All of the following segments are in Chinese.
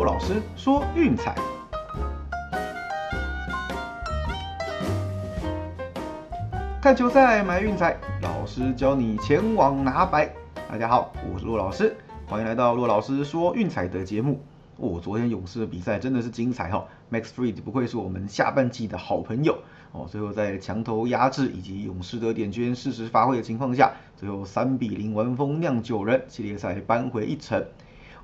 洛老师说运彩。看球赛买运彩，老师教你前往拿白。大家好，我是洛老师，欢迎来到洛老师说运彩的节目。哦，昨天勇士的比赛真的是精彩哈，Max Freed 不愧是我们下半季的好朋友哦。最后在墙头压制以及勇士的点圈适时发挥的情况下，最后三比零完封酿酒人，系列赛扳回一城。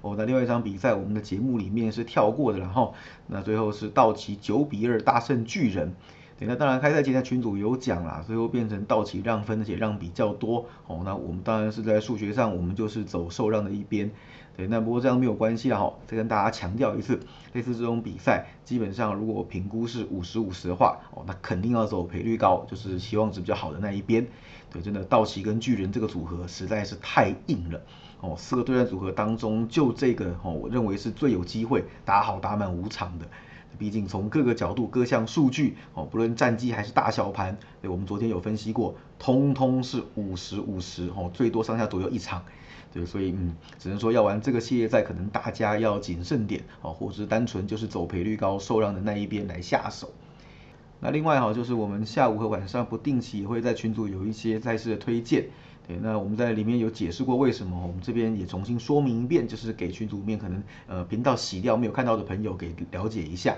哦，那另外一场比赛我们的节目里面是跳过的，然后那最后是道奇九比二大胜巨人。对，那当然开赛前在群组有讲啦，最后变成道奇让分，而且让比较多。哦，那我们当然是在数学上，我们就是走受让的一边。对，那不过这样没有关系啦，哈，再跟大家强调一次，类似这种比赛，基本上如果评估是五十五十的话，哦，那肯定要走赔率高，就是期望值比较好的那一边。对，真的道奇跟巨人这个组合实在是太硬了。哦，四个对战组合当中，就这个哦，我认为是最有机会打好打满五场的。毕竟从各个角度、各项数据哦，不论战绩还是大小盘，对，我们昨天有分析过，通通是五十五十哦，最多上下左右一场，对，所以嗯，只能说要玩这个系列赛，可能大家要谨慎点哦，或者是单纯就是走赔率高、受让的那一边来下手。那另外哈，就是我们下午和晚上不定期也会在群组有一些赛事的推荐。那我们在里面有解释过为什么，我们这边也重新说明一遍，就是给群组里面可能呃频道洗掉没有看到的朋友给了解一下。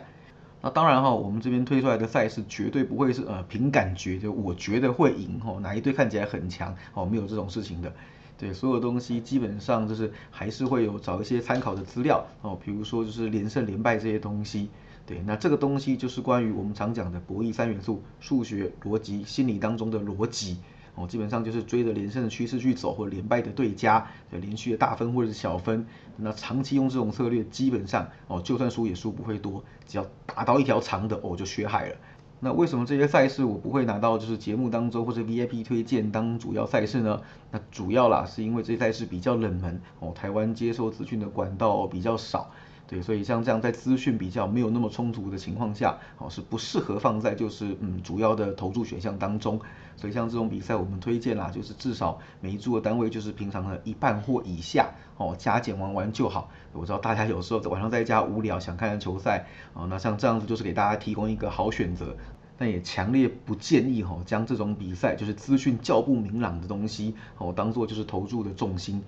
那当然哈，我们这边推出来的赛事绝对不会是呃凭感觉，就我觉得会赢哦，哪一队看起来很强哦，没有这种事情的。对，所有东西基本上就是还是会有找一些参考的资料哦，比如说就是连胜连败这些东西。对，那这个东西就是关于我们常讲的博弈三元素：数学、逻辑、心理当中的逻辑。哦，基本上就是追着连胜的趋势去走，或者连败的对家，连续的大分或者是小分，那长期用这种策略，基本上哦，就算输也输不会多，只要打到一条长的，哦就血海了。那为什么这些赛事我不会拿到就是节目当中或者 VIP 推荐当主要赛事呢？那主要啦是因为这些赛事比较冷门，哦，台湾接受资讯的管道比较少。对，所以像这样在资讯比较没有那么充足的情况下，哦是不适合放在就是嗯主要的投注选项当中。所以像这种比赛，我们推荐啦，就是至少每一注的单位就是平常的一半或以下，哦加减玩玩就好。我知道大家有时候晚上在家无聊想看看球赛，哦那像这样子就是给大家提供一个好选择，但也强烈不建议哈将这种比赛就是资讯较不明朗的东西，哦当做就是投注的重心。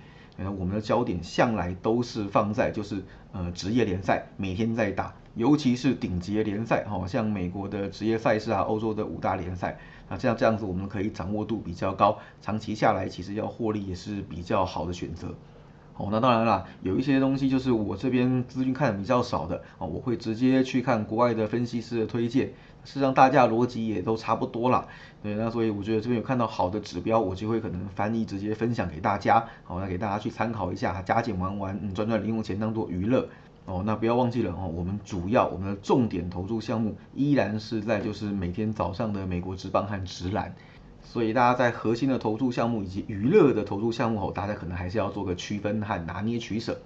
我们的焦点向来都是放在就是呃职业联赛每天在打，尤其是顶级联赛，哈，像美国的职业赛事啊，欧洲的五大联赛，那这样这样子我们可以掌握度比较高，长期下来其实要获利也是比较好的选择。哦，那当然啦，有一些东西就是我这边资讯看的比较少的哦，我会直接去看国外的分析师的推荐，事实上大家逻辑也都差不多啦。对，那所以我觉得这边有看到好的指标，我就会可能翻译直接分享给大家，好，那给大家去参考一下，加减玩玩，嗯，赚赚零用钱当做娱乐。哦，那不要忘记了哦，我们主要我们的重点投注项目依然是在就是每天早上的美国职棒和直篮。所以大家在核心的投注项目以及娱乐的投注项目后，大家可能还是要做个区分和拿捏取舍。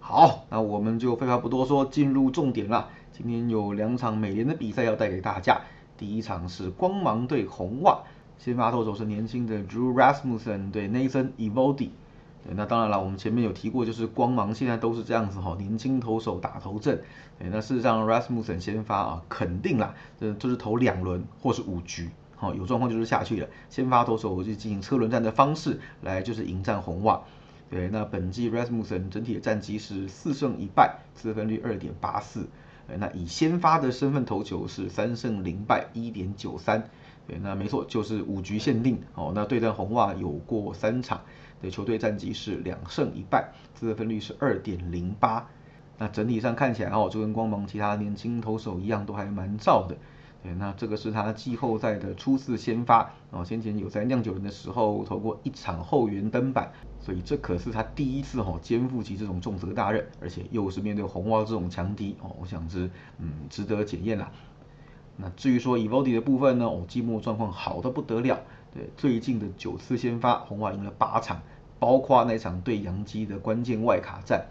好，那我们就废话不多说，进入重点了。今天有两场美联的比赛要带给大家。第一场是光芒对红袜，先发投手是年轻的 Drew Rasmussen 对 Nathan Eovaldi。对，那当然了，我们前面有提过，就是光芒现在都是这样子哈，年轻投手打头阵。对，那事实上 Rasmussen 先发啊，肯定啦，这就是投两轮或是五局。好，有状况就是下去了。先发投手就进行车轮战的方式来，就是迎战红袜。对，那本季 Rasmussen 整体的战绩是四胜一败，得分率二点八四。那以先发的身份投球是三胜零败，一点九三。对，那没错，就是五局限定。哦，那对战红袜有过三场，对球队战绩是两胜一败，得分率是二点零八。那整体上看起来哦，就跟光芒其他年轻投手一样，都还蛮燥的。对，那这个是他季后赛的初次先发哦，先前有在酿酒人的时候投过一场后援登板，所以这可是他第一次哦肩负起这种重责大任，而且又是面对红袜这种强敌哦，我想是嗯值得检验啦。那至于说 Evody 的部分呢，哦季末状况好的不得了，对最近的九次先发红袜赢了八场，包括那场对洋基的关键外卡战。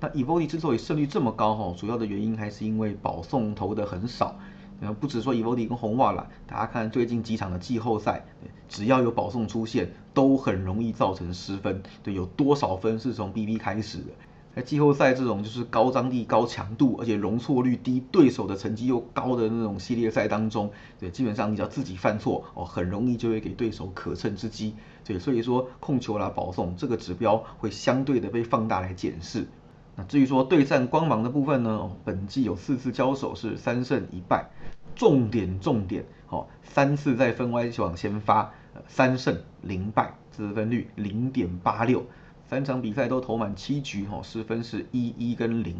那 Evody 之所以胜率这么高哈，主要的原因还是因为保送投的很少。然不止说伊沃迪跟红袜了，大家看最近几场的季后赛，只要有保送出现，都很容易造成失分。对，有多少分是从 BB 开始的？在季后赛这种就是高张力、高强度，而且容错率低、对手的成绩又高的那种系列赛当中，对，基本上你只要自己犯错哦，很容易就会给对手可乘之机。对，所以说控球啦、保送这个指标会相对的被放大来检视。那至于说对战光芒的部分呢，本季有四次交手是三胜一败，重点重点，哦，三次在分外球场先发，三胜零败，得分率零点八六。三场比赛都投满七局，哈，失分是一一跟零，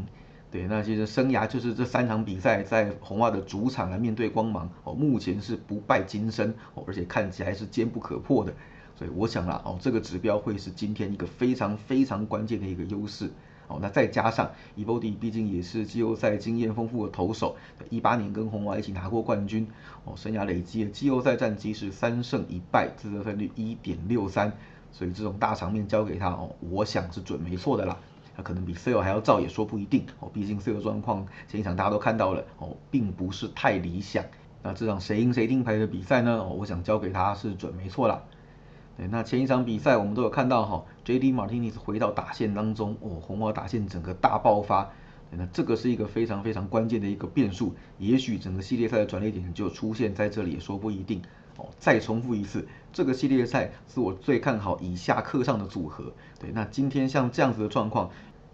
对，那其实生涯就是这三场比赛在红袜的主场来面对光芒，哦，目前是不败金身，哦，而且看起来是坚不可破的，所以我想啦，哦，这个指标会是今天一个非常非常关键的一个优势，哦，那再加上伊波迪毕竟也是季后赛经验丰富的投手，一八年跟红袜一起拿过冠军，哦，生涯累积的季后赛战绩是三胜一败，自得分率一点六三。所以这种大场面交给他哦，我想是准没错的啦。他可能比 Sale 还要造也说不一定哦，毕竟 Sale 状况前一场大家都看到了哦，并不是太理想。那这场谁赢谁定牌的比赛呢？哦我想交给他是准没错啦。对，那前一场比赛我们都有看到哈，J.D. Martinez 回到打线当中哦，红魔打线整个大爆发。那这个是一个非常非常关键的一个变数，也许整个系列赛的转捩点就出现在这里，也说不一定。哦，再重复一次，这个系列赛是我最看好以下课上的组合。对，那今天像这样子的状况，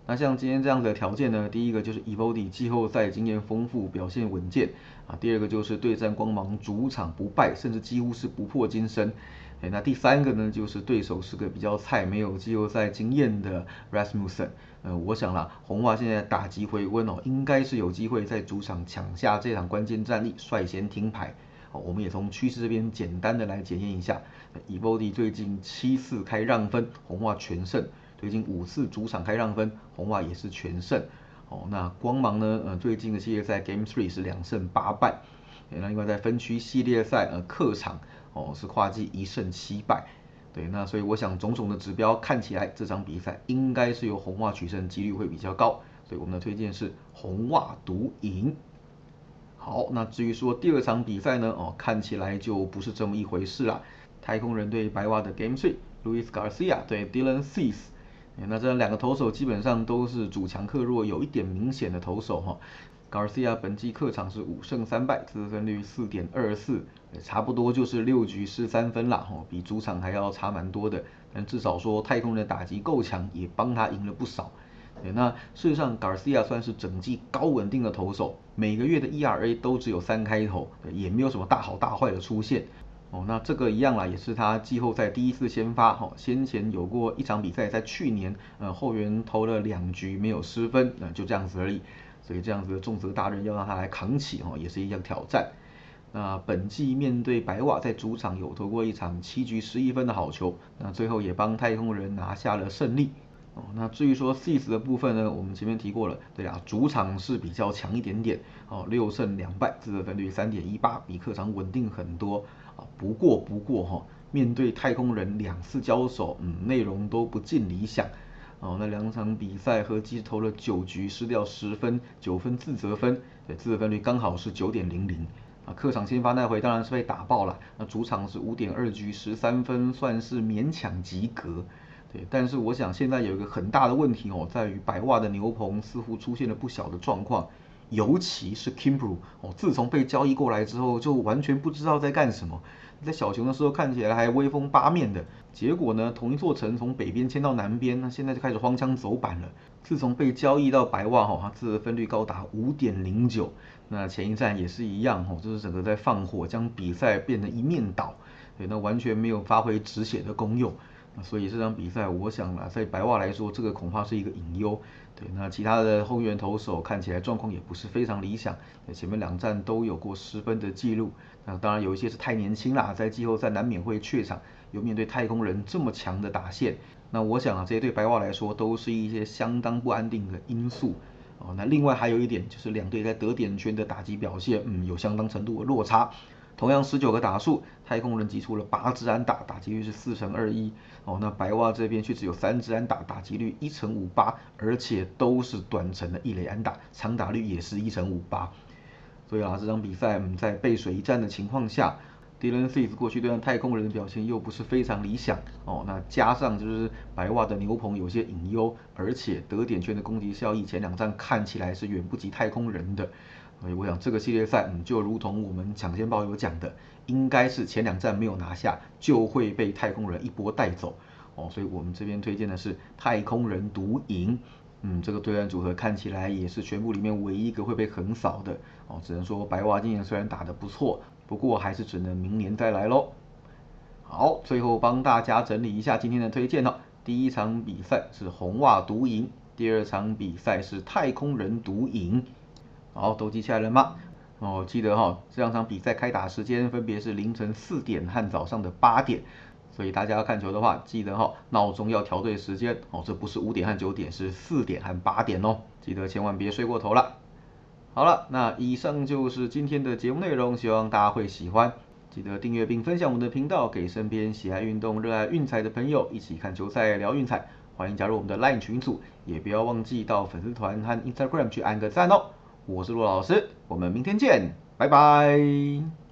那像今天这样子的条件呢？第一个就是 Evody 季后赛经验丰富，表现稳健啊。第二个就是对战光芒主场不败，甚至几乎是不破金身。哎，那第三个呢，就是对手是个比较菜，没有季后赛经验的 Rasmussen。呃，我想啦，红袜现在打击回温哦，应该是有机会在主场抢下这场关键战役，率先停牌。哦，我们也从趋势这边简单的来检验一下。e v o d y 最近七次开让分，红袜全胜；最近五次主场开让分，红袜也是全胜。哦，那光芒呢？呃，最近的系列赛 Game Three 是两胜八败。那另外在分区系列赛，呃，客场哦是跨季一胜七败。对，那所以我想种种的指标看起来这场比赛应该是由红袜取胜几率会比较高，所以我们的推荐是红袜独赢。好，那至于说第二场比赛呢？哦，看起来就不是这么一回事啦。太空人对白袜的 Game Three，Luis Garcia 对 Dylan Cease，那这两个投手基本上都是主强克弱，有一点明显的投手哈。Garcia 本季客场是五胜三败，得分率四点二四，差不多就是六局失三分啦，哦，比主场还要差蛮多的。但至少说太空人的打击够强，也帮他赢了不少。那事实上，Garcia 算是整季高稳定的投手，每个月的 ERA 都只有三开头，也没有什么大好大坏的出现。哦，那这个一样啦，也是他季后赛第一次先发。哈，先前有过一场比赛，在去年，呃，后援投了两局没有失分，那就这样子而已。所以这样子的重责大任要让他来扛起，哈，也是一项挑战。那本季面对白袜，在主场有投过一场七局十一分的好球，那最后也帮太空人拿下了胜利。哦，那至于说 Cease 的部分呢，我们前面提过了，对啊，主场是比较强一点点，哦，六胜两败，得分率三点一八，比客场稳定很多啊。不过不过哈，面对太空人两次交手，嗯，内容都不尽理想。哦，那两场比赛合计投了九局，失掉十分，九分自责分，对，自责分率刚好是九点零零。啊，客场先发那回当然是被打爆了，那主场是五点二局十三分，算是勉强及格。对，但是我想现在有一个很大的问题哦，在于白袜的牛棚似乎出现了不小的状况，尤其是 Kimbru 哦，自从被交易过来之后，就完全不知道在干什么。在小熊的时候看起来还威风八面的，结果呢，同一座城从北边迁到南边，那现在就开始荒腔走板了。自从被交易到白袜哈，他自分率高达五点零九，那前一站也是一样哦，就是整个在放火，将比赛变得一面倒，对，那完全没有发挥止血的功用。所以这场比赛，我想啊，在白袜来说，这个恐怕是一个隐忧。对，那其他的后援投手看起来状况也不是非常理想。前面两战都有过失分的记录。那当然有一些是太年轻啦，在季后赛难免会怯场。又面对太空人这么强的打线，那我想啊，这些对白袜来说都是一些相当不安定的因素。哦，那另外还有一点就是两队在得点圈的打击表现，嗯，有相当程度的落差。同样十九个打数，太空人击出了八支安打，打击率是四成二一。哦，那白袜这边却只有三支安打，打击率一成五八，而且都是短程的一垒安打，长打率也是一成五八。所以啊，这场比赛在背水一战的情况下，Dylan Cease 过去对战太空人的表现又不是非常理想哦，那加上就是白袜的牛棚有些隐忧，而且得点圈的攻击效益前两战看起来是远不及太空人的，所以我想这个系列赛嗯就如同我们抢先报有讲的，应该是前两战没有拿下就会被太空人一波带走哦，所以我们这边推荐的是太空人独赢。嗯，这个对战组合看起来也是全部里面唯一一个会被横扫的哦。只能说白袜今年虽然打得不错，不过还是只能明年再来喽。好，最后帮大家整理一下今天的推荐哦。第一场比赛是红袜独赢，第二场比赛是太空人独赢。好，都记起来了吗？哦，记得哈，这两场比赛开打时间分别是凌晨四点和早上的八点。所以大家要看球的话，记得哈闹钟要调对时间哦，这不是五点和九点，是四点和八点哦，记得千万别睡过头了。好了，那以上就是今天的节目内容，希望大家会喜欢。记得订阅并分享我们的频道，给身边喜爱运动、热爱运彩的朋友一起看球赛、聊运彩。欢迎加入我们的 LINE 群组，也不要忘记到粉丝团和 Instagram 去按个赞哦。我是陆老师，我们明天见，拜拜。